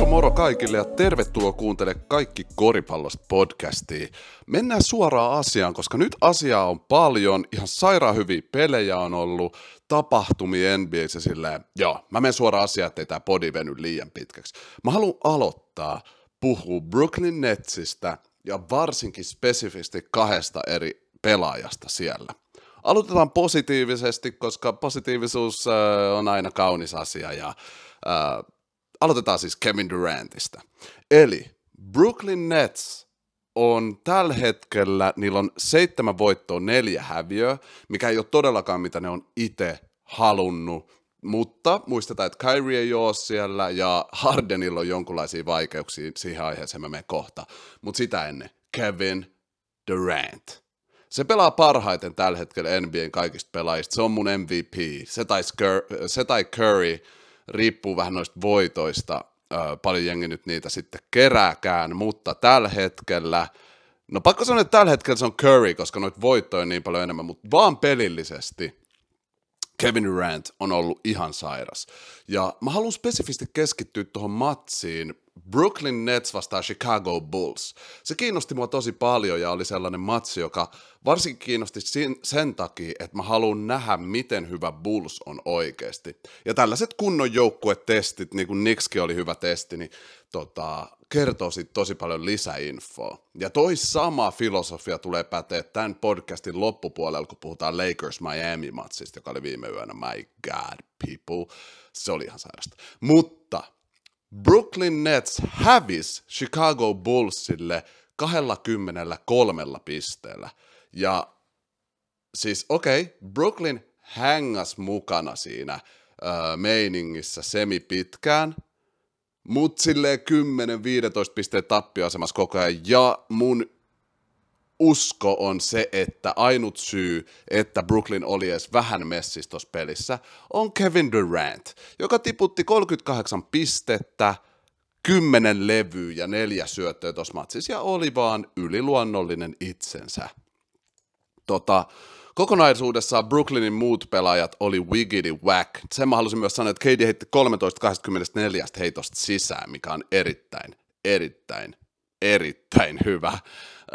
Moro moro kaikille ja tervetuloa kuuntele Kaikki koripallosta podcastia. Mennään suoraan asiaan, koska nyt asiaa on paljon, ihan sairaan hyviä pelejä on ollut, tapahtumia NBAssä silleen, joo, mä menen suoraan asiaan, ettei tää podi veny liian pitkäksi. Mä haluan aloittaa puhua Brooklyn Netsistä ja varsinkin spesifisti kahdesta eri pelaajasta siellä. Aloitetaan positiivisesti, koska positiivisuus äh, on aina kaunis asia ja äh, aloitetaan siis Kevin Durantista. Eli Brooklyn Nets on tällä hetkellä, niillä on seitsemän voittoa, neljä häviöä, mikä ei ole todellakaan mitä ne on itse halunnut, mutta muistetaan, että Kyrie ei ole siellä ja Hardenilla on jonkunlaisia vaikeuksia, siihen aiheeseen mä menen kohta. Mutta sitä ennen, Kevin Durant. Se pelaa parhaiten tällä hetkellä NBAn kaikista pelaajista, se on mun MVP. Se tai, se tai Curry riippuu vähän noista voitoista, paljon jengi nyt niitä sitten kerääkään, mutta tällä hetkellä, no pakko sanoa, että tällä hetkellä se on Curry, koska noita voittoja on niin paljon enemmän, mutta vaan pelillisesti Kevin Durant on ollut ihan sairas. Ja mä haluan spesifisti keskittyä tuohon matsiin, Brooklyn Nets vastaa Chicago Bulls. Se kiinnosti mua tosi paljon ja oli sellainen matsi, joka varsinkin kiinnosti sen takia, että mä haluan nähdä, miten hyvä Bulls on oikeasti. Ja tällaiset kunnon joukkuetestit, niin kuin Knickskin oli hyvä testi, niin tota, kertoo siitä tosi paljon lisäinfoa. Ja toi sama filosofia tulee päteä tämän podcastin loppupuolella, kun puhutaan Lakers Miami-matsista, joka oli viime yönä. My God, people. Se oli ihan sairasta. Mutta Brooklyn Nets hävis Chicago Bullsille 23 pisteellä. Ja siis okei, okay, Brooklyn hängas mukana siinä meiningissä semi pitkään, mutta silleen 10-15 pisteen tappioasemassa koko ajan. Ja mun usko on se, että ainut syy, että Brooklyn oli edes vähän messissä tuossa pelissä, on Kevin Durant, joka tiputti 38 pistettä, 10 levyä ja neljä syöttöä tuossa matsissa ja oli vaan yliluonnollinen itsensä. Tota, kokonaisuudessaan Brooklynin muut pelaajat oli wiggity whack. Sen mä halusin myös sanoa, että KD heitti 13-24 heitosta sisään, mikä on erittäin, erittäin, erittäin hyvä.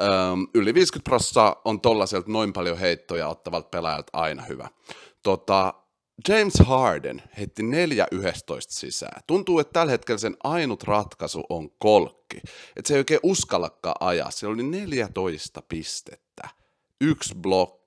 Öm, yli 50 prosenttia on tollaiselta noin paljon heittoja ottavalta pelaajalta aina hyvä. Tota, James Harden heitti 4-11 sisään. Tuntuu, että tällä hetkellä sen ainut ratkaisu on kolkki. Että se ei oikein uskallakaan ajaa. Siellä oli 14 pistettä, yksi blokki,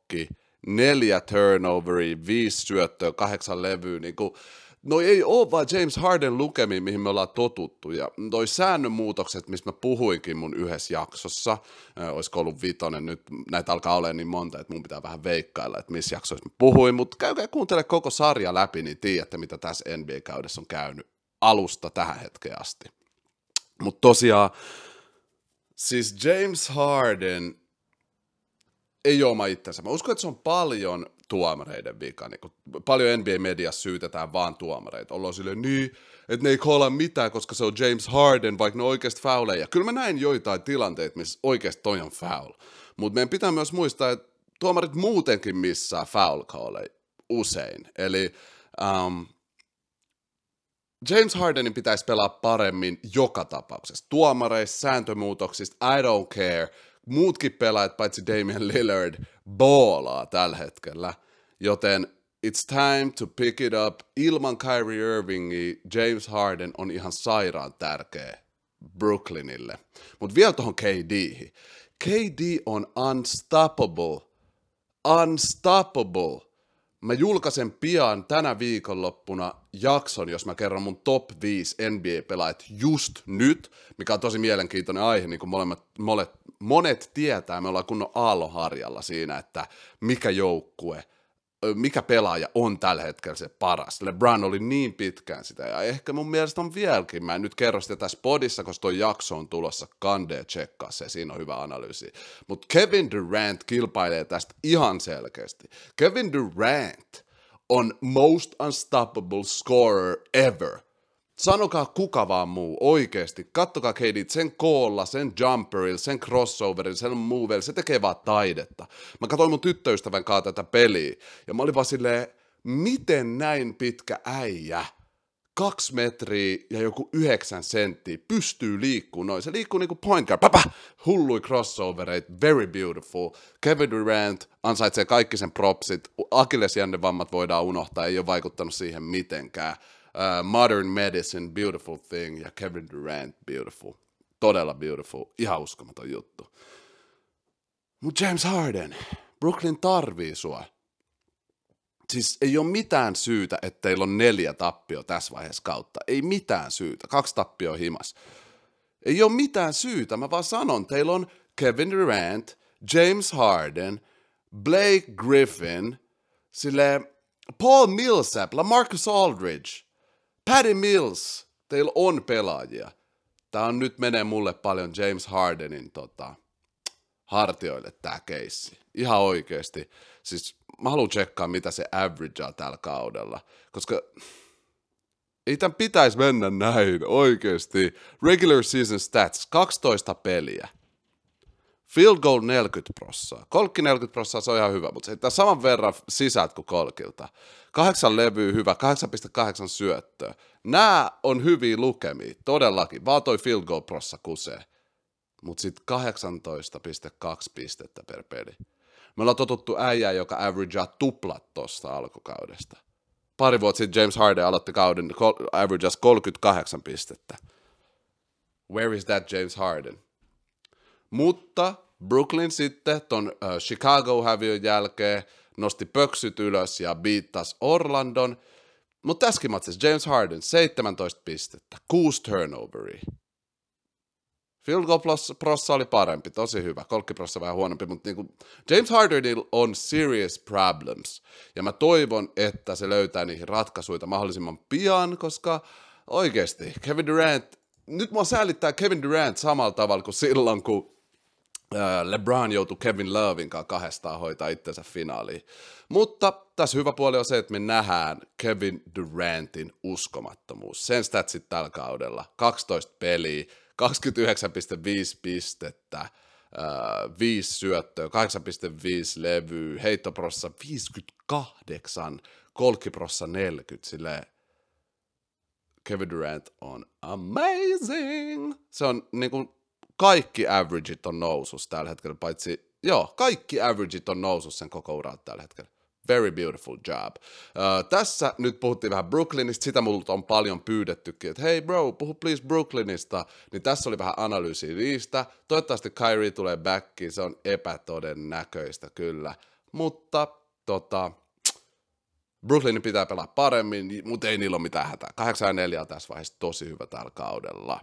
neljä turnoveria, viisi syöttöä, kahdeksan levyä. Niin kuin, no ei ole vaan James Harden lukemiin, mihin me ollaan totuttu. Ja toi säännönmuutokset, mistä mä puhuinkin mun yhdessä jaksossa, äh, olisiko ollut vitonen, nyt näitä alkaa olla niin monta, että mun pitää vähän veikkailla, että missä jaksoissa mä puhuin, mutta käykää kuuntele koko sarja läpi, niin tiedätte, mitä tässä NBA-kaudessa on käynyt alusta tähän hetkeen asti. Mutta tosiaan, siis James Harden ei ole oma itsensä. Mä uskon, että se on paljon tuomareiden vika. Niin kun paljon NBA-mediassa syytetään vaan tuomareita. Ollaan silleen niin, että ne ei koolla mitään, koska se on James Harden, vaikka ne on oikeasti fouleja. Kyllä mä näin joitain tilanteita, missä oikeasti toi on foul. Mutta meidän pitää myös muistaa, että tuomarit muutenkin missään foul usein. Eli um, James Hardenin pitäisi pelaa paremmin joka tapauksessa. Tuomareissa, sääntömuutoksista, I don't care – muutkin pelaajat, paitsi Damian Lillard, boolaa tällä hetkellä. Joten it's time to pick it up. Ilman Kyrie Irvingi James Harden on ihan sairaan tärkeä Brooklynille. Mutta vielä tuohon KD. KD on unstoppable. Unstoppable. Mä julkaisen pian tänä viikonloppuna jakson, jos mä kerron mun top 5 NBA-pelaajat just nyt, mikä on tosi mielenkiintoinen aihe, niin kuin molemmat, molet, monet tietää, me ollaan kunnon aalloharjalla siinä, että mikä joukkue, mikä pelaaja on tällä hetkellä se paras. LeBron oli niin pitkään sitä, ja ehkä mun mielestä on vieläkin. Mä en nyt kerro sitä tässä podissa, koska toi jakso on tulossa, kande tsekkaa se, siinä on hyvä analyysi. Mutta Kevin Durant kilpailee tästä ihan selkeästi. Kevin Durant on most unstoppable scorer ever – Sanokaa kuka vaan muu, oikeesti. Kattokaa KD, sen koolla, sen jumperilla, sen crossoverilla, sen moveilla, se tekee vaan taidetta. Mä katsoin mun tyttöystävän kanssa tätä peliä, ja mä olin vaan silleen, miten näin pitkä äijä kaksi metriä ja joku yhdeksän senttiä, pystyy liikkuu noin. Se liikkuu niinku point guard, papa, hullui crossovereit, very beautiful. Kevin Durant ansaitsee kaikki sen propsit, vammat voidaan unohtaa, ei ole vaikuttanut siihen mitenkään. Uh, modern medicine, beautiful thing, ja Kevin Durant, beautiful. Todella beautiful, ihan uskomaton juttu. Mutta James Harden, Brooklyn tarvii sua siis ei ole mitään syytä, että teillä on neljä tappio tässä vaiheessa kautta. Ei mitään syytä. Kaksi tappio himas. Ei ole mitään syytä. Mä vaan sanon, teillä on Kevin Durant, James Harden, Blake Griffin, sille Paul Millsap, LaMarcus Aldridge, Patty Mills. Teillä on pelaajia. Tää on nyt menee mulle paljon James Hardenin tota, hartioille tää keissi. Ihan oikeesti. Siis mä haluan tsekkaa, mitä se averagea tällä kaudella, koska ei tämän pitäisi mennä näin oikeasti. Regular season stats, 12 peliä. Field goal 40 prossaa. Kolkki 40 prossaa, se on ihan hyvä, mutta se heittää saman verran sisät kuin kolkilta. Kahdeksan levyä hyvä, 8,8 syöttöä. Nämä on hyviä lukemia, todellakin. Vaan toi field goal prossa kusee. Mutta sitten 18,2 pistettä per peli. Me ollaan totuttu äijää, joka averagea tuplat tuosta alkukaudesta. Pari vuotta sitten James Harden aloitti kauden averageas 38 pistettä. Where is that James Harden? Mutta Brooklyn sitten ton Chicago-häviön jälkeen nosti pöksyt ylös ja biittas Orlandon. Mutta tässäkin matsissa James Harden 17 pistettä, 6 turnoveria. Field goal prossa oli parempi, tosi hyvä. Kolkkiprossa vähän huonompi, mutta niinku James Hardenilla on serious problems. Ja mä toivon, että se löytää niihin ratkaisuja mahdollisimman pian, koska oikeasti Kevin Durant, nyt mua säälittää Kevin Durant samalla tavalla kuin silloin, kun LeBron joutui Kevin Lovin kanssa kahdestaan hoitaa itsensä finaaliin. Mutta tässä hyvä puoli on se, että me nähdään Kevin Durantin uskomattomuus. Sen statsit tällä kaudella. 12 peliä, 29,5 pistettä, 5 syöttöä, 8,5 levyä, heittoprossa 58, kolkiprossa 40, sille Kevin Durant on amazing. Se on niin kuin, kaikki averageit on nousus tällä hetkellä, paitsi, joo, kaikki averageit on nousus sen koko uraa tällä hetkellä. Very beautiful job. Uh, tässä nyt puhuttiin vähän Brooklynista, sitä multa on paljon pyydettykin, että hei bro, puhu please Brooklynista, niin tässä oli vähän analyysiä niistä. Toivottavasti Kyrie tulee backiin, se on epätodennäköistä kyllä, mutta tota, Brooklynin pitää pelaa paremmin, mutta ei niillä ole mitään hätää. 8 4 tässä vaiheessa tosi hyvä tällä kaudella.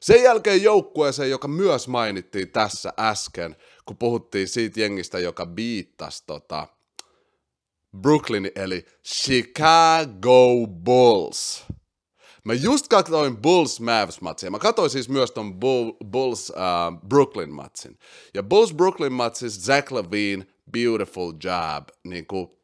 Sen jälkeen joukkueeseen, joka myös mainittiin tässä äsken, kun puhuttiin siitä jengistä, joka biittasi tota, Brooklyn eli Chicago Bulls. Mä just katsoin Bulls Mavs matsia. Mä katsoin siis myös ton Bull, Bulls uh, Brooklyn matsin. Ja Bulls Brooklyn matsis Zach Levine, beautiful job. Niin kuin,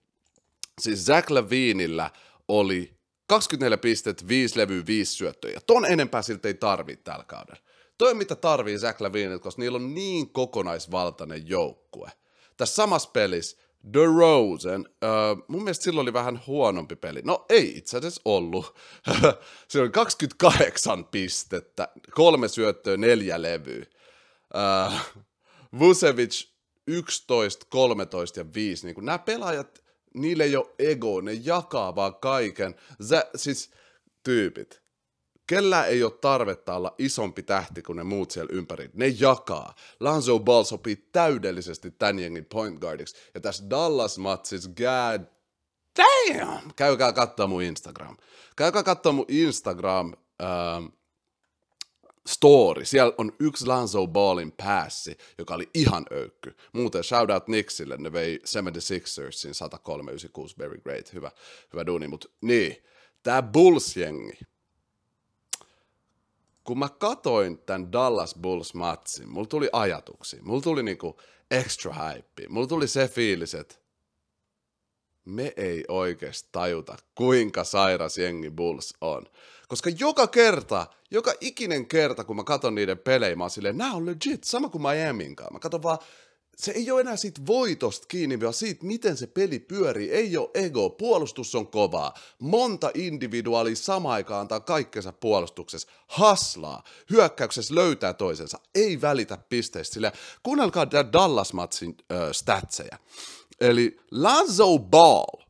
siis Zach Levinillä oli 24 pistet, 5 levyä, 5 syöttöjä. Ton enempää siltä ei tarvii tällä kaudella. Toi mitä tarvii Zach Leviniltä, koska niillä on niin kokonaisvaltainen joukkue. Tässä samassa pelissä The Rosen. Uh, mun mielestä silloin oli vähän huonompi peli. No ei itse asiassa ollut. se oli 28 pistettä, kolme syöttöä, neljä levyä. Uh, Vucevic 11, 13 ja 5. Niin nämä pelaajat, niille ei ole ego, ne jakaa vaan kaiken. Zä, siis tyypit Kellä ei ole tarvetta olla isompi tähti kuin ne muut siellä ympäri. Ne jakaa. Lanzo Ball sopii täydellisesti tämän jengin point guardiksi. Ja tässä Dallas-matsissa, god damn! Käykää katsoa mun Instagram. Käykää katsoa mun Instagram ähm, story. Siellä on yksi Lanzo Ballin päässi, joka oli ihan öykky. Muuten shout out Nixille, ne vei 76ersin 103 very great, hyvä, hyvä duuni. Mutta niin, tää Bulls-jengi, kun mä katoin tämän Dallas Bulls-matsin, mulla tuli ajatuksia. Mulla tuli niinku extra hype. Mulla tuli se fiilis, että me ei oikeasti tajuta, kuinka sairas jengi Bulls on. Koska joka kerta, joka ikinen kerta, kun mä katson niiden pelejä, mä oon silleen, nää on legit, sama kuin Miamiin kanssa. Mä katson vaan se ei ole enää siitä voitosta kiinni, vaan siitä, miten se peli pyörii. Ei ole ego, puolustus on kovaa. Monta individuaalia samaan aikaan antaa kaikkensa puolustuksessa. Haslaa, hyökkäyksessä löytää toisensa, ei välitä pisteistä. Sillä kuunnelkaa Dallas-matsin äh, statseja. Eli Lanzo Ball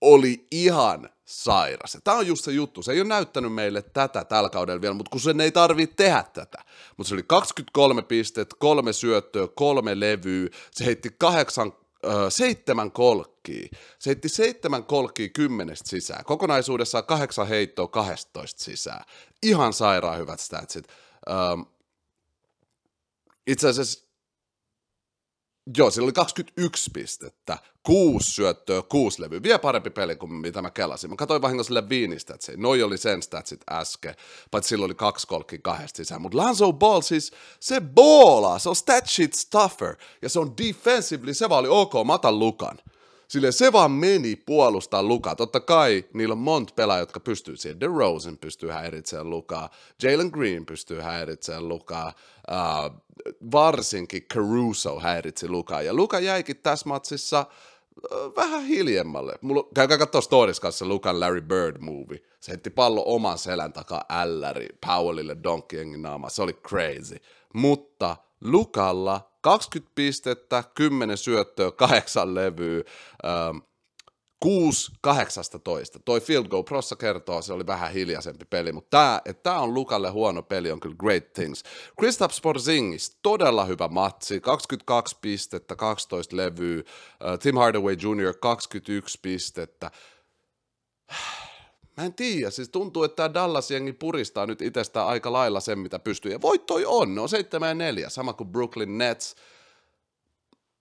oli ihan sairas. Tämä on just se juttu. Se ei ole näyttänyt meille tätä tällä kaudella vielä, mutta kun sen ei tarvitse tehdä tätä. Mutta se oli 23 pistet, kolme syöttöä, kolme levyä. Se heitti kahdeksan, seitsemän kolkkia. Se heitti seitsemän kolkkia kymmenestä sisään. Kokonaisuudessaan kahdeksan heittoa 12 sisään. Ihan sairaan hyvät statsit. Ähm, itse asiassa Joo, sillä oli 21 pistettä, kuusi syöttöä, kuusi levyä. Vielä parempi peli kuin mitä mä kelasin. Mä katsoin vahingossa sille viinistä, että se, noi oli sen statsit äsken, paitsi sillä oli kaksi kolkki kahdesta sisään. Mutta Lanzo Ball siis, se boolaa, se on stat shit stuffer, ja se on defensively, se vaan oli ok, mä otan lukan. Sille se vaan meni puolustaa Lukaa. Totta kai niillä on monta pelaajaa, jotka pystyy siihen. DeRozan pystyy häiritsemään Lukaa. Jalen Green pystyy häiritsemään Lukaa. Uh, varsinkin Caruso häiritsi Lukaa. Ja Luka jäikin tässä matsissa uh, vähän hiljemmalle. Käykää katsoa Stories kanssa Lukan Larry Bird movie. Se heitti pallo oman selän takaa älläri Powellille Donkeyengin naama. Se oli crazy. Mutta Lukalla 20 pistettä, 10 syöttöä, 8 levyä, ähm, 6 18. Toi Field Goal Prossa kertoo, se oli vähän hiljaisempi peli, mutta tämä, että tämä on Lukalle huono peli, on kyllä great things. Kristaps Porzingis, todella hyvä matsi, 22 pistettä, 12 levyä, uh, Tim Hardaway Jr. 21 pistettä Mä en tiedä, siis tuntuu, että tämä Dallas-jengi puristaa nyt itsestään aika lailla sen, mitä pystyy. Ja voittoi on, ne on 7 ja 4, sama kuin Brooklyn Nets.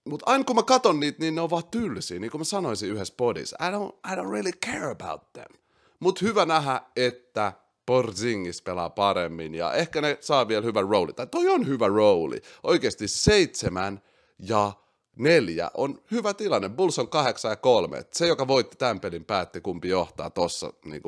Mutta aina kun mä katon niitä, niin ne on vaan tylsiä, niin kuin mä sanoisin yhdessä podissa. I don't, I don't really care about them. Mutta hyvä nähdä, että Porzingis pelaa paremmin ja ehkä ne saa vielä hyvän rooli. Tai toi on hyvä rooli. Oikeasti seitsemän ja neljä on hyvä tilanne. Bulls on kahdeksan ja kolme. Et se, joka voitti tämän pelin, päätti kumpi johtaa tuossa niin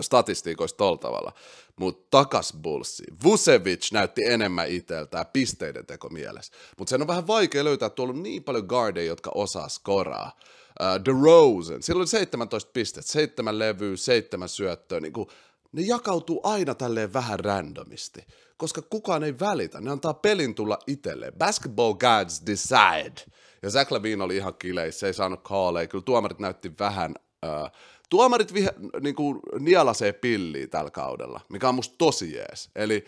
statistiikoissa tol tavalla. Mutta takas Bullsi. Vucevic näytti enemmän itseltään pisteiden teko mielessä. Mutta sen on vähän vaikea löytää, tuolla on niin paljon guardeja, jotka osaa skoraa. Uh, DeRozan, sillä oli 17 pistettä, seitsemän levyä, seitsemän syöttöä, niin kuin, ne jakautuu aina tälleen vähän randomisti koska kukaan ei välitä. Ne antaa pelin tulla itselleen. Basketball gods decide. Ja Zach Levine oli ihan kileissä, ei saanut calleja. Kyllä tuomarit näytti vähän... Uh, tuomarit vihe, niin kuin nielasee pilliä tällä kaudella, mikä on musta tosi jees. Eli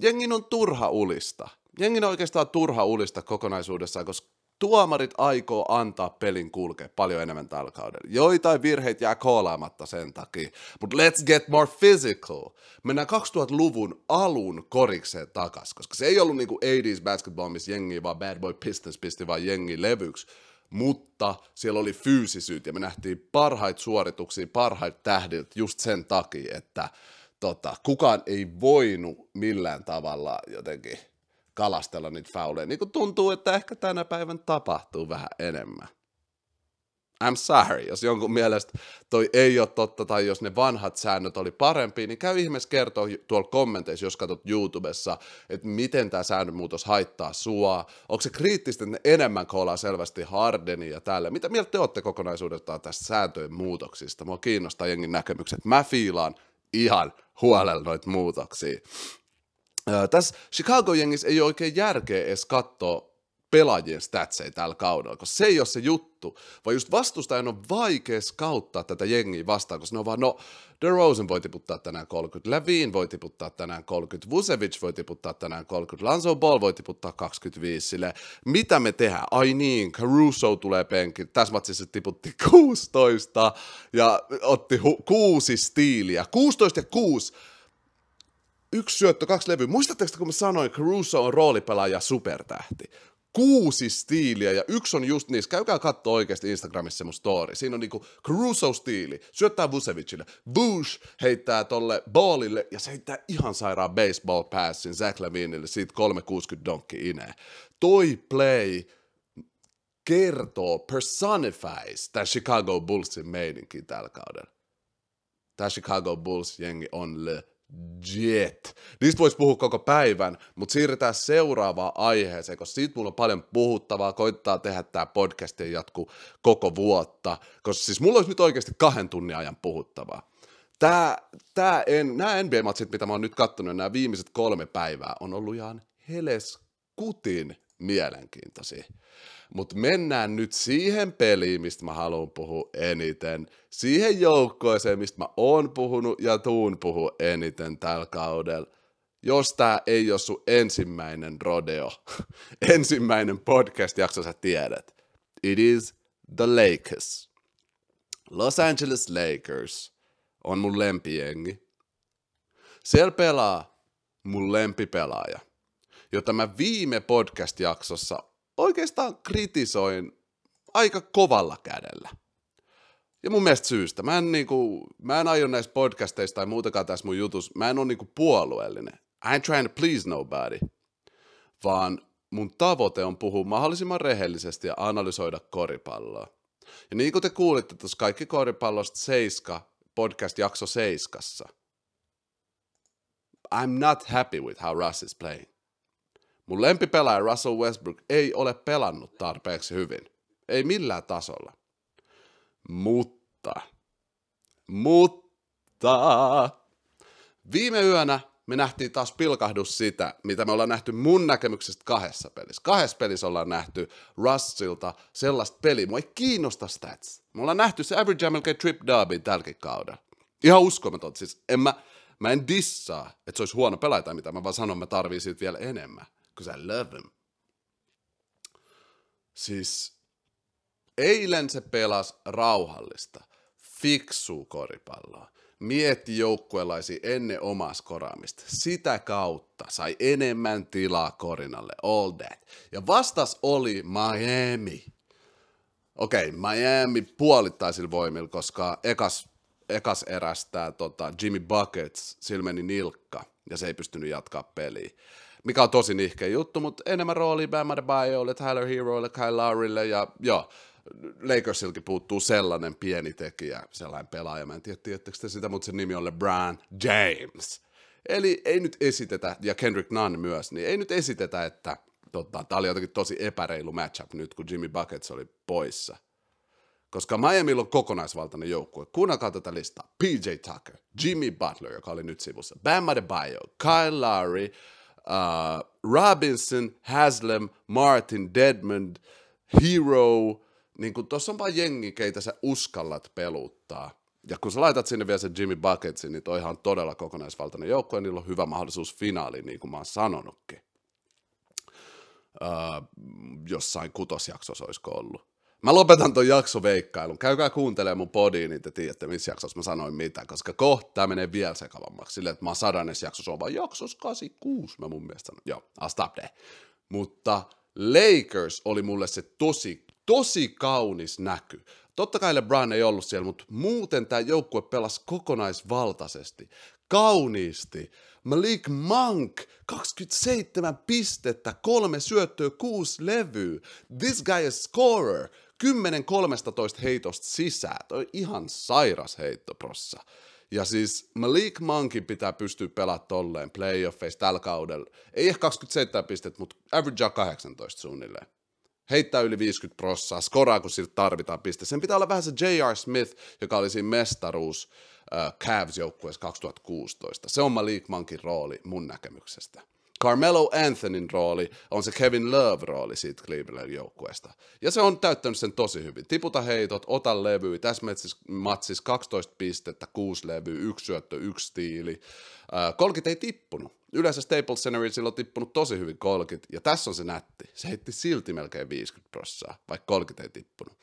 jengin on turha ulista. Jengin on oikeastaan turha ulista kokonaisuudessaan, koska tuomarit aikoo antaa pelin kulkea paljon enemmän tällä kaudella. Joitain virheitä jää koolaamatta sen takia, mutta let's get more physical. Mennään 2000-luvun alun korikseen takas, koska se ei ollut niinku 80s basketball, missä jengi vaan Bad Boy Pistons pisti vaan jengi levyksi, mutta siellä oli fyysisyyt ja me nähtiin parhaita suorituksia, parhaita tähdiltä just sen takia, että tota, kukaan ei voinut millään tavalla jotenkin kalastella niitä fauleja. Niin kuin tuntuu, että ehkä tänä päivän tapahtuu vähän enemmän. I'm sorry, jos jonkun mielestä toi ei ole totta, tai jos ne vanhat säännöt oli parempi, niin käy ihmeessä kertoa tuolla kommenteissa, jos katsot YouTubessa, että miten tämä säännönmuutos haittaa sua. Onko se kriittistä, että ne enemmän koolaa selvästi Hardeni ja tälle? Mitä mieltä te olette kokonaisuudestaan tästä sääntöjen muutoksista? Mua kiinnostaa jengin näkemykset. Mä fiilaan ihan huolella noita muutoksia tässä Chicago-jengissä ei ole oikein järkeä edes katsoa pelaajien statseja tällä kaudella, koska se ei ole se juttu, vaan just vastustajan on vaikea skauttaa tätä jengiä vastaan, koska ne on vaan, no, DeRozan voi tiputtaa tänään 30, Levine voi tiputtaa tänään 30, Vucevic voi tiputtaa tänään 30, Lanzo Ball voi tiputtaa 25, sille mitä me tehdään? Ai niin, Caruso tulee penkin, tässä matsissa tiputti 16 ja otti hu- kuusi stiiliä, 16 ja 6, yksi syöttö, kaksi levyä. Muistatteko, kun mä sanoin, Caruso on roolipelaaja supertähti? Kuusi stiiliä ja yksi on just niissä. Käykää katsoa oikeasti Instagramissa mun story. Siinä on niinku Caruso-stiili, syöttää Vusevicille. Bush heittää tolle ballille ja se heittää ihan sairaan baseball passin Zach Levinille siitä 360 donkki ineen. Toi play kertoo, personifies tämä Chicago Bullsin meininki tällä kaudella. Tämä Chicago Bulls-jengi on le Jet. Niistä voisi puhua koko päivän, mutta siirretään seuraavaan aiheeseen, koska siitä mulla on paljon puhuttavaa, koittaa tehdä tämä podcast ja jatku koko vuotta, koska siis mulla olisi nyt oikeasti kahden tunnin ajan puhuttavaa. Tää, tää en, nämä NBA-matsit, mitä mä oon nyt katsonut, nämä viimeiset kolme päivää, on ollut ihan heleskutin mielenkiintoisia. Mutta mennään nyt siihen peliin, mistä mä haluan puhua eniten. Siihen joukkoeseen, mistä mä oon puhunut ja tuun puhua eniten tällä kaudella. Jos tää ei ole sun ensimmäinen rodeo, ensimmäinen podcast-jakso, sä tiedät. It is the Lakers. Los Angeles Lakers on mun lempijengi. Siellä pelaa mun lempipelaaja, jota mä viime podcast-jaksossa oikeastaan kritisoin aika kovalla kädellä. Ja mun mielestä syystä. Mä en, niinku, mä en aio näissä podcasteissa tai muutakaan tässä mun jutus, mä en ole niinku puolueellinen. I ain't trying to please nobody. Vaan mun tavoite on puhua mahdollisimman rehellisesti ja analysoida koripalloa. Ja niin kuin te kuulitte tuossa kaikki koripallosta seiska, podcast-jakso seiskassa. I'm not happy with how Russ is playing. Mun lempipelaaja Russell Westbrook ei ole pelannut tarpeeksi hyvin. Ei millään tasolla. Mutta, mutta, viime yönä me nähtiin taas pilkahdus sitä, mitä me ollaan nähty mun näkemyksestä kahdessa pelissä. Kahdessa pelissä ollaan nähty Russilta sellaista peliä, mua ei kiinnosta stats. Me ollaan nähty se average melkein trip derby tälläkin kaudella. Ihan uskomaton. Siis en mä, mä en dissaa, että se olisi huono pelaaja tai mitä, mä vaan sanon, mä tarvii siitä vielä enemmän because I love him. Siis eilen se pelasi rauhallista, fiksuu koripalloa, mietti joukkuelaisi ennen omaa skoraamista. Sitä kautta sai enemmän tilaa korinalle, all that. Ja vastas oli Miami. Okei, okay, Miami puolittaisilla voimilla, koska ekas, ekas erästää tota, Jimmy Buckets silmeni nilkka ja se ei pystynyt jatkaa peliä mikä on tosi nihkeä juttu, mutta enemmän rooli Bam Adebayolle, Tyler Heroille, Kyle Lowrylle ja joo, Lakersilkin puuttuu sellainen pieni tekijä, sellainen pelaaja, mä en tiedä, tiedättekö te sitä, mutta sen nimi on LeBron James. Eli ei nyt esitetä, ja Kendrick Nunn myös, niin ei nyt esitetä, että tota, tämä oli jotenkin tosi epäreilu matchup nyt, kun Jimmy Buckets oli poissa. Koska Miami on kokonaisvaltainen joukkue. Kuunnelkaa tätä listaa. PJ Tucker, Jimmy Butler, joka oli nyt sivussa, Bam Adebayo, Kyle Lowry, uh, Robinson, Haslam, Martin, Deadmond, Hero, niin kun tuossa on vaan jengi, keitä sä uskallat peluttaa. Ja kun sä laitat sinne vielä sen Jimmy Bucketsin, niin toihan on todella kokonaisvaltainen joukko, ja niillä on hyvä mahdollisuus finaaliin, niin kuin mä oon sanonutkin. Uh, jossain kutosjaksossa olisiko ollut. Mä lopetan ton jaksoveikkailun. Käykää kuuntelemaan mun podiin, niin te tiedätte, missä jaksossa mä sanoin mitä, koska kohta tää menee vielä sekavammaksi. Silleen, että mä oon sadannes jaksossa, on vaan jaksossa 86, mä mun mielestä sanon. Joo, I'll stop there. Mutta Lakers oli mulle se tosi, tosi kaunis näky. Totta kai LeBron ei ollut siellä, mutta muuten tämä joukkue pelasi kokonaisvaltaisesti, kauniisti. Malik Monk, 27 pistettä, kolme syöttöä, kuusi levyä. This guy is scorer. 10-13 heitosta sisään. Toi ihan sairas heittoprossa. Ja siis Malik Monkin pitää pystyä pelaamaan tolleen playoffeissa tällä kaudella. Ei ehkä 27 pistettä, mutta average 18 suunnilleen. Heittää yli 50 prossaa, skoraa kun siltä tarvitaan piste. Sen pitää olla vähän se J.R. Smith, joka oli siinä mestaruus äh, Cavs-joukkueessa 2016. Se on Malik Monkin rooli mun näkemyksestä. Carmelo Anthonyn rooli on se Kevin Love-rooli siitä Cleveland joukkueesta. Ja se on täyttänyt sen tosi hyvin. Tiputa heitot, ota levy, tässä matsis 12 pistettä, 6 levyä, yksi syöttö, yksi stiili. Äh, kolkit ei tippunut. Yleensä Staples Centerilla on tippunut tosi hyvin kolkit, ja tässä on se nätti. Se heitti silti melkein 50 prossaa, vaikka kolkit ei tippunut.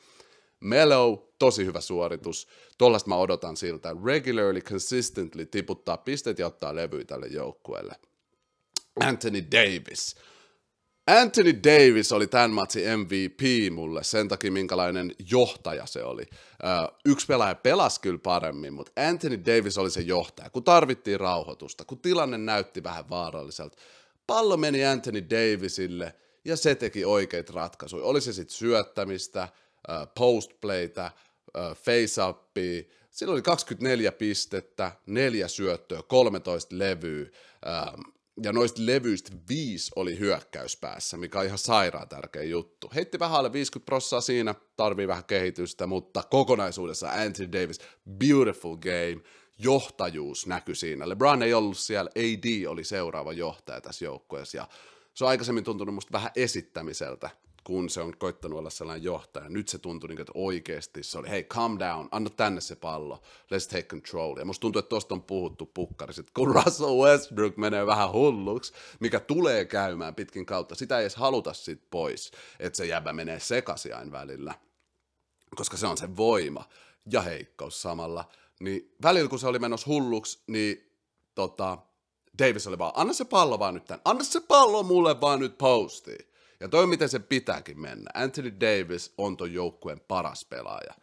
Mellow, tosi hyvä suoritus. Tuollaista mä odotan siltä. Regularly, consistently tiputtaa pistet ja ottaa levyä tälle joukkueelle. Anthony Davis. Anthony Davis oli tämän matsin MVP mulle sen takia, minkälainen johtaja se oli. yksi pelaaja pelasi kyllä paremmin, mutta Anthony Davis oli se johtaja, kun tarvittiin rauhoitusta, kun tilanne näytti vähän vaaralliselta. Pallo meni Anthony Davisille ja se teki oikeita ratkaisuja. Oli se sitten syöttämistä, postplaytä, face-uppia, Sillä oli 24 pistettä, neljä syöttöä, 13 levyä, ja noista levyistä viisi oli hyökkäyspäässä, mikä on ihan sairaan tärkeä juttu. Heitti vähän alle 50 prossaa siinä, tarvii vähän kehitystä, mutta kokonaisuudessa Anthony Davis, beautiful game, johtajuus näkyi siinä. LeBron ei ollut siellä, AD oli seuraava johtaja tässä joukkueessa, ja se on aikaisemmin tuntunut musta vähän esittämiseltä, kun se on koittanut olla sellainen johtaja. Nyt se tuntui, niin että oikeasti se oli, hei, calm down, anna tänne se pallo, let's take control. Ja musta tuntuu, että tosta on puhuttu pukkarissa, että kun Russell Westbrook menee vähän hulluksi, mikä tulee käymään pitkin kautta, sitä ei edes haluta sit pois, että se jäbä menee sekasiain välillä, koska se on se voima ja heikkous samalla. Niin välillä, kun se oli menossa hulluksi, niin tota, Davis oli vaan, anna se pallo vaan nyt tän, anna se pallo mulle vaan nyt postiin. Ja toi miten se pitääkin mennä. Anthony Davis on ton joukkueen paras pelaaja.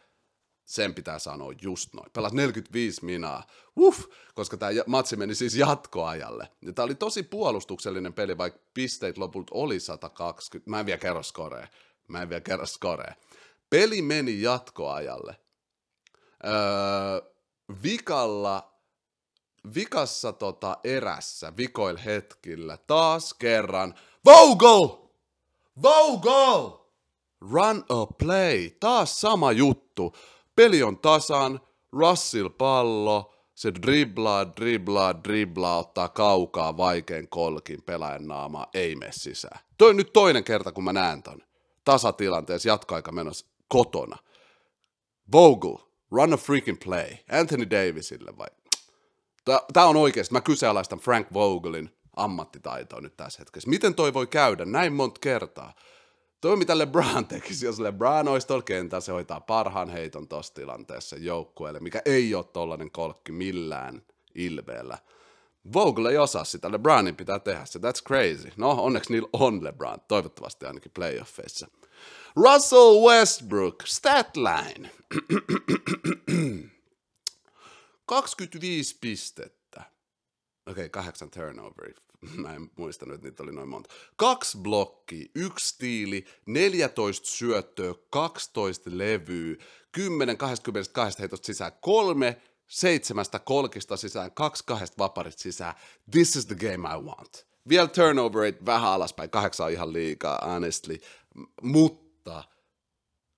Sen pitää sanoa just noin. Pelas 45 minaa, uff, koska tämä matsi meni siis jatkoajalle. Ja tämä oli tosi puolustuksellinen peli, vaikka pisteet lopulta oli 120. Mä en vielä kerro skoree. Mä en vielä kerro skoree. Peli meni jatkoajalle. Öö, vikalla vikassa tota erässä, vikoil hetkillä, taas kerran, Vogel! Vogel! Run a play. Taas sama juttu. Peli on tasan, Russell pallo, se driblaa, driblaa, driblaa, ottaa kaukaa vaikean kolkin pelaajan naama, ei mene sisään. Toi on nyt toinen kerta, kun mä näen ton. Tasatilanteessa jatkoaika menossa kotona. Vogel, run a freaking play. Anthony Davisille vai? Tää on oikeasti, mä kyseenalaistan Frank Vogelin ammattitaitoa nyt tässä hetkessä. Miten toi voi käydä näin monta kertaa? Toi mitä LeBron tekisi, jos LeBron olisi tuolla kentällä, se hoitaa parhaan heiton tuossa tilanteessa joukkueelle, mikä ei ole tollainen kolkki millään ilveellä. Vogel ei osaa sitä, LeBronin pitää tehdä se, that's crazy. No, onneksi niillä on LeBron, toivottavasti ainakin playoffeissa. Russell Westbrook, statline. 25 pistettä. Okei, okay, kahdeksan turnoveria. Mä en muistanut, että niitä oli noin monta. Kaksi blokki, yksi stiili, 14 syöttöä, 12 levyä, 10 22 heitosta sisään, kolme seitsemästä kolkista sisään, kaksi kahdesta vaparista sisään. This is the game I want. Vielä turnover rate vähän alaspäin, kahdeksan on ihan liikaa, honestly. Mutta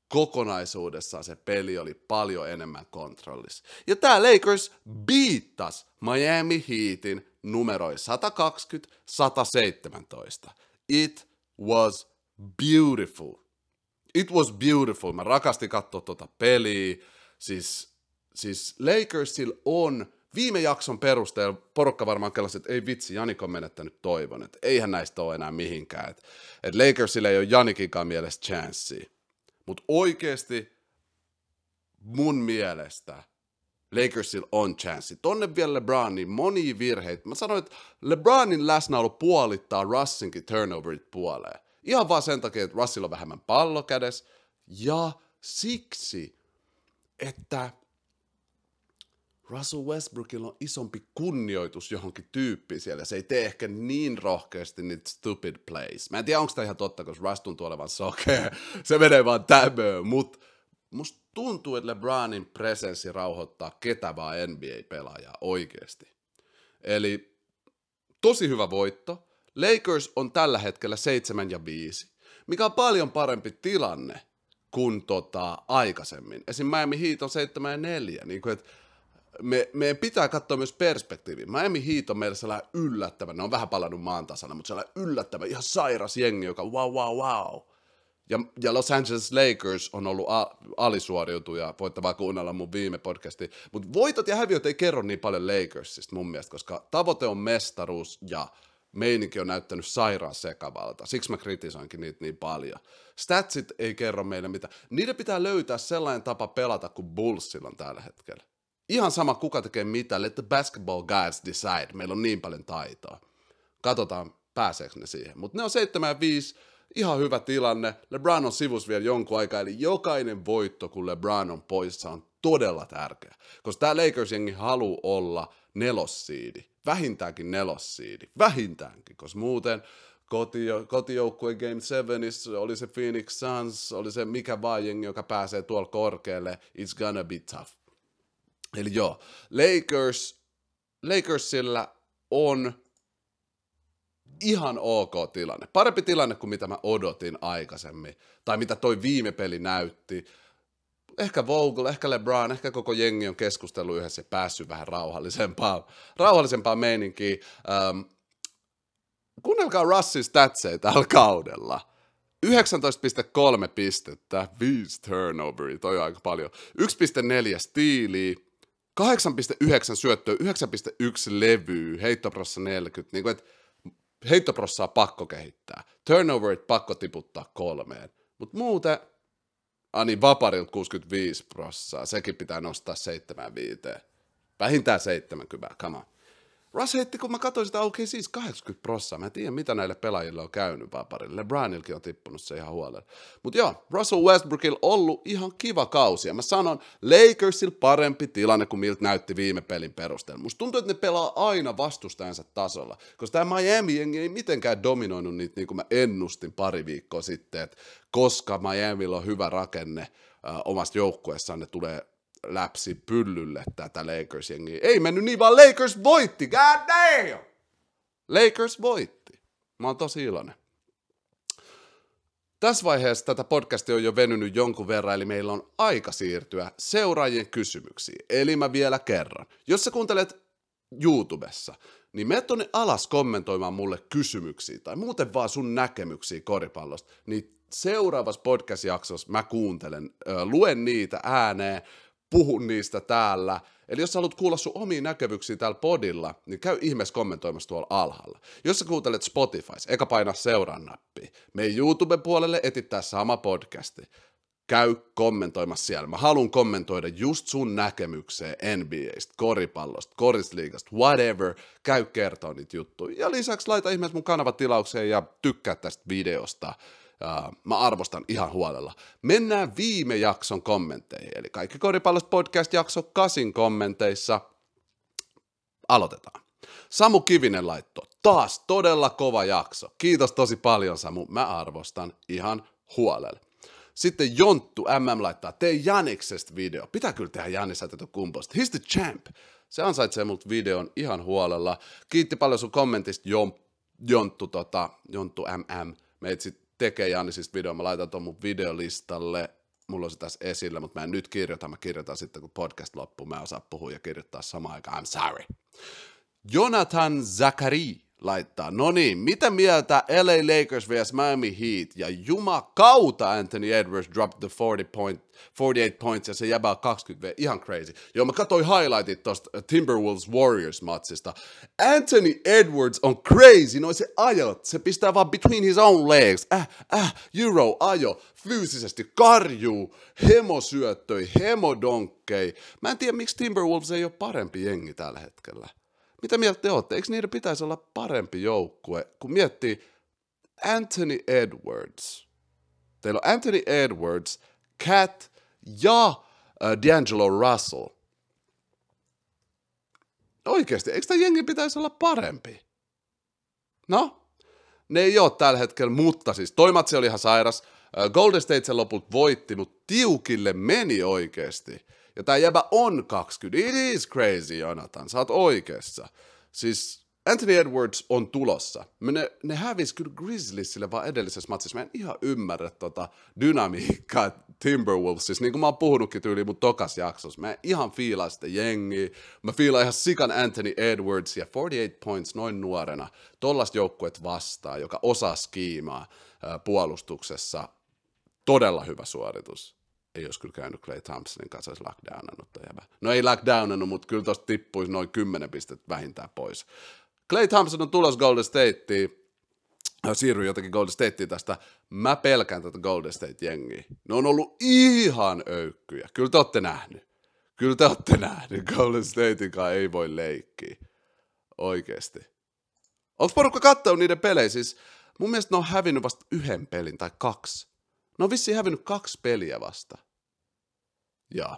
kokonaisuudessaan se peli oli paljon enemmän kontrollissa. Ja tämä Lakers beattas Miami Heatin numeroi 120-117. It was beautiful. It was beautiful. Mä rakastin katsoa tuota peliä. Siis, siis Lakersilla on viime jakson perusteella porukka varmaan kellasi, että ei vitsi, Janik on menettänyt toivon, että eihän näistä ole enää mihinkään. Että et Lakersilla ei ole Janikinkaan mielestä chanssiä. Mutta oikeasti mun mielestä Lakersilla on chanssi. Tonne vielä LeBronin moni virheitä. Mä sanoin, että LeBronin läsnäolo puolittaa Russinkin turnoverit puoleen. Ihan vaan sen takia, että Russell on vähemmän pallo kädessä. Ja siksi, että Russell Westbrookilla on isompi kunnioitus johonkin tyyppiin siellä. Se ei tee ehkä niin rohkeasti niitä stupid plays. Mä en tiedä, onko tämä ihan totta, koska Russ tuntuu olevan sokea. Se menee vaan tämöön, mutta musta tuntuu, että LeBronin presenssi rauhoittaa ketä vaan NBA-pelaajaa oikeasti. Eli tosi hyvä voitto. Lakers on tällä hetkellä 7 ja 5, mikä on paljon parempi tilanne kuin tota aikaisemmin. Esim. Miami Heat on 7 ja 4. Niin kuin, että me, meidän pitää katsoa myös perspektiiviä. Miami Heat on meillä sellainen yllättävä, ne on vähän palannut maan tasana, mutta sellainen yllättävä, ihan sairas jengi, joka wow, wow, wow. Ja, ja Los Angeles Lakers on ollut a, alisuoriutuja, voitte vaan kuunnella mun viime podcasti. Mutta voitot ja häviöt ei kerro niin paljon Lakersista mun mielestä, koska tavoite on mestaruus ja meininki on näyttänyt sairaan sekavalta. Siksi mä kritisoinkin niitä niin paljon. Statsit ei kerro meille mitään. Niiden pitää löytää sellainen tapa pelata kuin Bullsilla on tällä hetkellä. Ihan sama kuka tekee mitä, let the basketball guys decide. Meillä on niin paljon taitoa. Katsotaan, pääseekö ne siihen. Mutta ne on 7 5, ihan hyvä tilanne. LeBron on sivus vielä jonkun aikaa, eli jokainen voitto, kun LeBron on poissa, on todella tärkeä. Koska tämä Lakers-jengi haluaa olla nelossiidi. Vähintäänkin nelossiidi. Vähintäänkin, koska muuten kotijou- kotijoukkue Game 7, oli se Phoenix Suns, oli se mikä vaan jengi, joka pääsee tuolla korkealle, it's gonna be tough. Eli joo, Lakers, Lakersilla on ihan ok tilanne. Parempi tilanne kuin mitä mä odotin aikaisemmin, tai mitä toi viime peli näytti. Ehkä Vogel, ehkä LeBron, ehkä koko jengi on keskustellut yhdessä ja päässyt vähän rauhallisempaan, rauhallisempaan meininkiin. Ähm, kuunnelkaa Russin statseja tällä kaudella. 19,3 pistettä, 5 turnoveria, toi on aika paljon. 1,4 stiiliä, 8,9 syöttöä, 9,1 levyä, heittoprossa 40. Niin kuin, että heittoprossaa pakko kehittää. Turnoverit pakko tiputtaa kolmeen. Mutta muuten, ani vaparilta 65 prossaa, sekin pitää nostaa 75. Vähintään 70, come on. Russ heitti, kun mä katsoin sitä, okei okay, siis 80 prossaa. Mä en tiedä, mitä näille pelaajille on käynyt vaparille. LeBronilkin on tippunut se ihan huolella. Mutta joo, Russell Westbrookilla ollut ihan kiva kausi. Ja mä sanon, Lakersilla parempi tilanne kuin miltä näytti viime pelin perusteella. Musta tuntuu, että ne pelaa aina vastustajansa tasolla. Koska tämä Miami ei mitenkään dominoinut niitä niin kuin mä ennustin pari viikkoa sitten, että koska Miamilla on hyvä rakenne äh, omasta joukkueessaan, ne tulee läpsi pyllylle tätä Lakers-jengiä. Ei mennyt niin, vaan Lakers voitti, god damn! Lakers voitti. Mä oon tosi iloinen. Tässä vaiheessa tätä podcastia on jo venynyt jonkun verran, eli meillä on aika siirtyä seuraajien kysymyksiin. Eli mä vielä kerran. Jos sä kuuntelet YouTubessa, niin mene tonne alas kommentoimaan mulle kysymyksiä tai muuten vaan sun näkemyksiä koripallosta, niin seuraavassa podcast-jaksossa mä kuuntelen, luen niitä ääneen, puhun niistä täällä. Eli jos sä haluat kuulla sun omia näkemyksiä täällä podilla, niin käy ihmeessä kommentoimassa tuolla alhaalla. Jos sä kuuntelet Spotifys, eka paina seuraa nappia. Meidän YouTuben puolelle etittää sama podcasti. Käy kommentoimassa siellä. Mä haluan kommentoida just sun näkemykseen NBAstä, koripallosta, korisliigasta, whatever. Käy kertoa niitä juttuja. Ja lisäksi laita ihmeessä mun kanavatilaukseen ja tykkää tästä videosta Mä arvostan ihan huolella. Mennään viime jakson kommentteihin, eli kaikki koripallosta podcast-jakso kasin kommenteissa. Aloitetaan. Samu Kivinen laitto. Taas todella kova jakso. Kiitos tosi paljon Samu, mä arvostan ihan huolella. Sitten Jonttu MM laittaa, tee Janiksesta video. Pitää kyllä tehdä Janis kumposta. He's the champ. Se ansaitsee multa videon ihan huolella. Kiitti paljon sun kommentista, Jonttu, tota, Jonttu MM. Meitsit tekee Jannisista video, mä laitan tuon mun videolistalle, mulla on se tässä esillä, mutta mä en nyt kirjoita, mä kirjoitan sitten kun podcast loppuu, mä osaan puhua ja kirjoittaa samaan aikaan, I'm sorry. Jonathan Zakari laittaa. No niin, mitä mieltä LA Lakers vs Miami Heat ja Juma kautta Anthony Edwards dropped the 40 point, 48 points ja se jäbää 20 v, ihan crazy. Joo, mä katsoin highlightit tosta Timberwolves Warriors matsista. Anthony Edwards on crazy, noin se ajot, se pistää vaan between his own legs. Äh, äh, Euro ajo, fyysisesti karjuu, hemosyöttöi, hemodonkkei. Mä en tiedä, miksi Timberwolves ei ole parempi jengi tällä hetkellä. Mitä mieltä te olette? Eikö niiden pitäisi olla parempi joukkue, kun miettii Anthony Edwards. Teillä on Anthony Edwards, Cat ja uh, D'Angelo Russell. Oikeasti, eikö tämä jengi pitäisi olla parempi? No, ne ei ole tällä hetkellä, mutta siis toi matsi oli ihan sairas. Uh, Golden State sen lopulta voitti, mutta tiukille meni oikeasti. Ja tää jäbä on 20. It is crazy, Jonathan. Sä oot oikeassa. Siis Anthony Edwards on tulossa. Ne, ne hävisi kyllä Grizzliesille vaan edellisessä matsissa. Mä en ihan ymmärrä tota dynamiikkaa Timberwolvesissa, niin kuin mä oon puhunutkin tyyliin mun tokas jaksossa. Mä en ihan fiilaa sitä jengiä. Mä fiilaan ihan sikan Anthony Edwards ja 48 points noin nuorena. Tollasta joukkuet vastaa, joka osaa skiimaa puolustuksessa. Todella hyvä suoritus ei olisi kyllä käynyt Clay Thompsonin kanssa, olisi lockdownannut jäbä. No ei lockdownannut, mutta kyllä tuosta tippuisi noin 10 pistettä vähintään pois. Clay Thompson on tulos Golden Stateen, siirry jotenkin Golden Stateen tästä. Mä pelkään tätä Golden State-jengiä. Ne on ollut ihan öykkyjä. Kyllä te olette nähnyt. Kyllä te olette nähnyt. Golden Statein kanssa ei voi leikkiä. Oikeesti. Onko porukka katsonut niiden pelejä? Siis mun mielestä ne on hävinnyt vasta yhden pelin tai kaksi. Ne on vissiin hävinnyt kaksi peliä vasta. Ja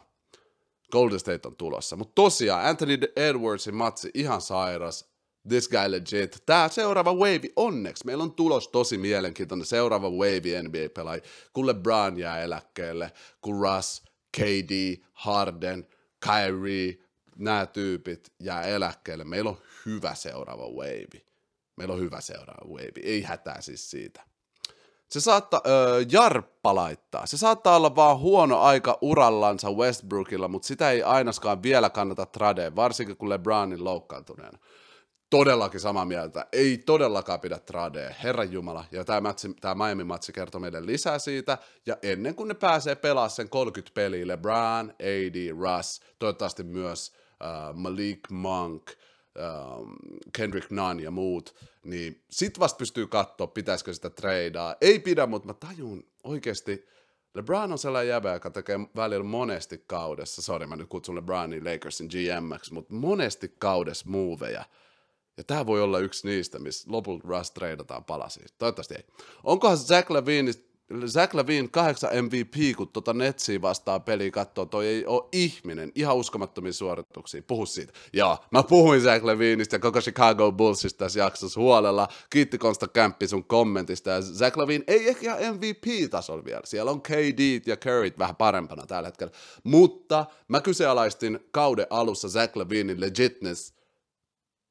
Golden State on tulossa. Mutta tosiaan, Anthony Edwardsin matsi ihan sairas. This guy legit. Tää seuraava wave, onneksi. Meillä on tulos tosi mielenkiintoinen. Seuraava wave NBA-pelaaja. Kun LeBron jää eläkkeelle, kun Russ, KD, Harden, Kyrie, nämä tyypit jää eläkkeelle. Meillä on hyvä seuraava wave. Meillä on hyvä seuraava wave. Ei hätää siis siitä. Se saattaa, öö, Jarppa laittaa. Se saattaa olla vaan huono aika urallansa Westbrookilla, mutta sitä ei ainakaan vielä kannata tradea, varsinkin kun LeBronin loukkaantuneena todellakin samaa mieltä. Ei todellakaan pidä tradea, Herran Jumala. Ja tämä, tämä Miami-matsi kertoo meille lisää siitä. Ja ennen kuin ne pääsee pelaamaan sen 30 peliä, LeBron, AD, Russ, toivottavasti myös uh, Malik Monk, um, Kendrick Nunn ja muut, niin sit vasta pystyy katsoa, pitäisikö sitä treidaa. Ei pidä, mutta mä tajun oikeasti, LeBron on sellainen jäbä, joka tekee välillä monesti kaudessa, sorry mä nyt kutsun LeBronin Lakersin GMX, mutta monesti kaudessa moveja, ja tämä voi olla yksi niistä, missä lopulta Russ treidataan palasi. Toivottavasti ei. Onkohan Zach Levine, Zach Levine 8 MVP, kun tuota Netsiä vastaa peli katsoo, toi ei ole ihminen. Ihan uskomattomia suorituksia. Puhu siitä. Joo, mä puhuin Zach Levineistä ja koko Chicago Bullsista tässä jaksossa huolella. Kiitti Konsta Kämppi sun kommentista. Ja Zach Levine ei ehkä ihan MVP-tasolla vielä. Siellä on KD ja Curry vähän parempana tällä hetkellä. Mutta mä kyseenalaistin kauden alussa Zach Levinin legitness –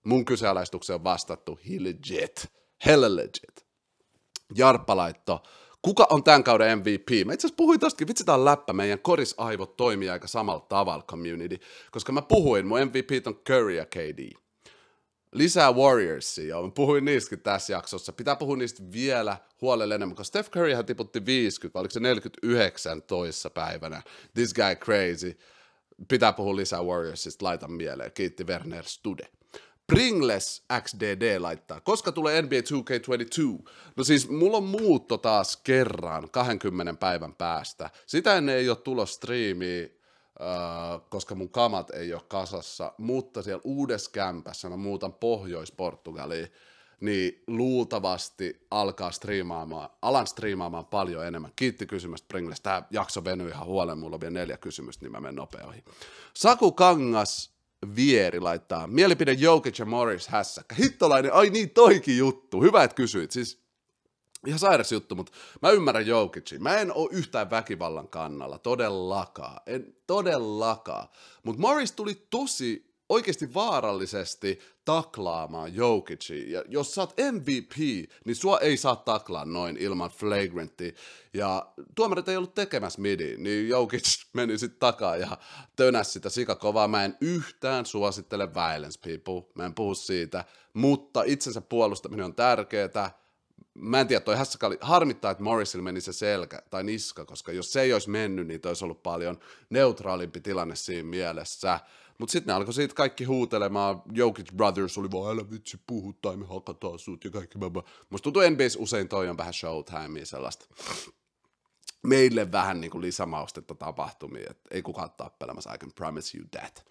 Mun kyseenalaistukseen on vastattu, he legit, hella legit. Jarppa laitto, kuka on tämän kauden MVP? Mä itse asiassa puhuin tostakin, vitsi tää on läppä, meidän korisaivot toimii aika samalla tavalla community, koska mä puhuin, mun MVP on Curry ja KD. Lisää Warriorsia, ja mä puhuin niistäkin tässä jaksossa. Pitää puhua niistä vielä huolella enemmän, koska Steph Curryhän tiputti 50, vai oliko se 49 toissa päivänä. This guy crazy. Pitää puhua lisää Warriorsista, laita mieleen. Kiitti Werner Stude. Pringles XDD laittaa. Koska tulee NBA 2K22? No siis mulla on muutto taas kerran 20 päivän päästä. Sitä ennen ei ole tulossa striimiä, äh, koska mun kamat ei ole kasassa, mutta siellä uudessa kämpässä mä muutan Pohjois-Portugaliin, niin luultavasti alkaa striimaamaan, alan striimaamaan paljon enemmän. Kiitti kysymystä Pringles. Tämä jakso venyi ihan huolen, mulla on vielä neljä kysymystä, niin mä menen nopeoihin. Saku Kangas Vieri laittaa, mielipide Jokic ja Morris hässäkkä. Hittolainen, ai niin toikin juttu. Hyvä, että kysyit. Siis ihan sairas juttu, mutta mä ymmärrän Jokicin. Mä en ole yhtään väkivallan kannalla, todellakaan. En todellakaan. Mutta Morris tuli tosi oikeasti vaarallisesti taklaamaan Jokicin. Ja jos sä oot MVP, niin sua ei saa taklaa noin ilman flagrantti. Ja tuomarit ei ollut tekemässä midi, niin Jokic meni sitten takaa ja tönäs sitä sikakovaa. Mä en yhtään suosittele violence people, mä en puhu siitä, mutta itsensä puolustaminen on tärkeää. Mä en tiedä, toi hässäkali, harmittaa, että Morrisilla meni se selkä tai niska, koska jos se ei olisi mennyt, niin olisi ollut paljon neutraalimpi tilanne siinä mielessä. Mutta sitten ne alkoi siitä kaikki huutelemaan, Jokic Brothers oli vaan, älä vitsi puhu tai me hakataan sut ja kaikki. Musta tuntuu NBS usein toi on vähän showtimea sellaista. Meille vähän niin kuin lisämaustetta tapahtumia, että ei kukaan tappelemassa, I can promise you that.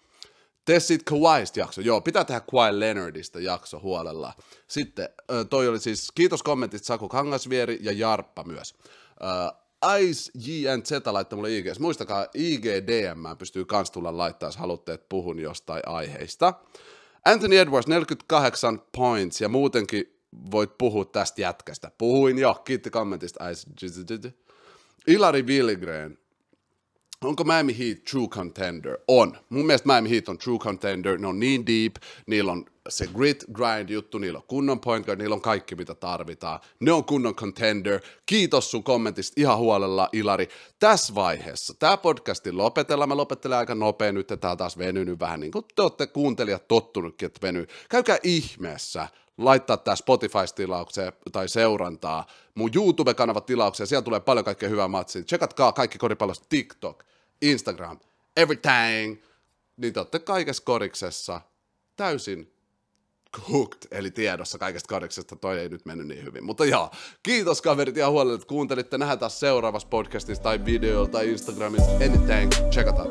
Tee siitä Kawhiista jakso. Joo, pitää tehdä Kawhi Leonardista jakso huolella. Sitten toi oli siis, kiitos kommentit Saku Kangasvieri ja Jarppa myös. JNZ laittaa mulle IG. Muistakaa, IGDM pystyy kans tulla laittaa, jos haluatte, että puhun jostain aiheista. Anthony Edwards, 48 points, ja muutenkin voit puhua tästä jätkästä. Puhuin jo, kiitti kommentista. Ilari Willigren, Onko Miami Heat true contender? On. Mun mielestä Miami Heat on true contender. Ne on niin deep, niillä on se grit grind juttu, niillä on kunnon point guard, niillä on kaikki mitä tarvitaan. Ne on kunnon contender. Kiitos sun kommentista ihan huolella, Ilari. Tässä vaiheessa, tämä podcasti lopetellaan. Mä lopettelen aika nopea nyt, että tää taas venynyt vähän niin kuin te olette kuuntelijat tottunutkin, että venyy. Käykää ihmeessä laittaa tämä Spotify-tilaukseen tai seurantaa, mun YouTube-kanavat tilaukseen, siellä tulee paljon kaikkea hyvää matsia. Tsekatkaa kaikki koripallosta TikTok, Instagram, everything, niin te olette kaikessa koriksessa täysin cooked, eli tiedossa kaikesta koriksesta, toi ei nyt mennyt niin hyvin. Mutta joo, kiitos kaverit ihan huolella, että kuuntelitte. Nähdään taas seuraavassa podcastissa tai videolla tai Instagramissa, anything, tsekataan.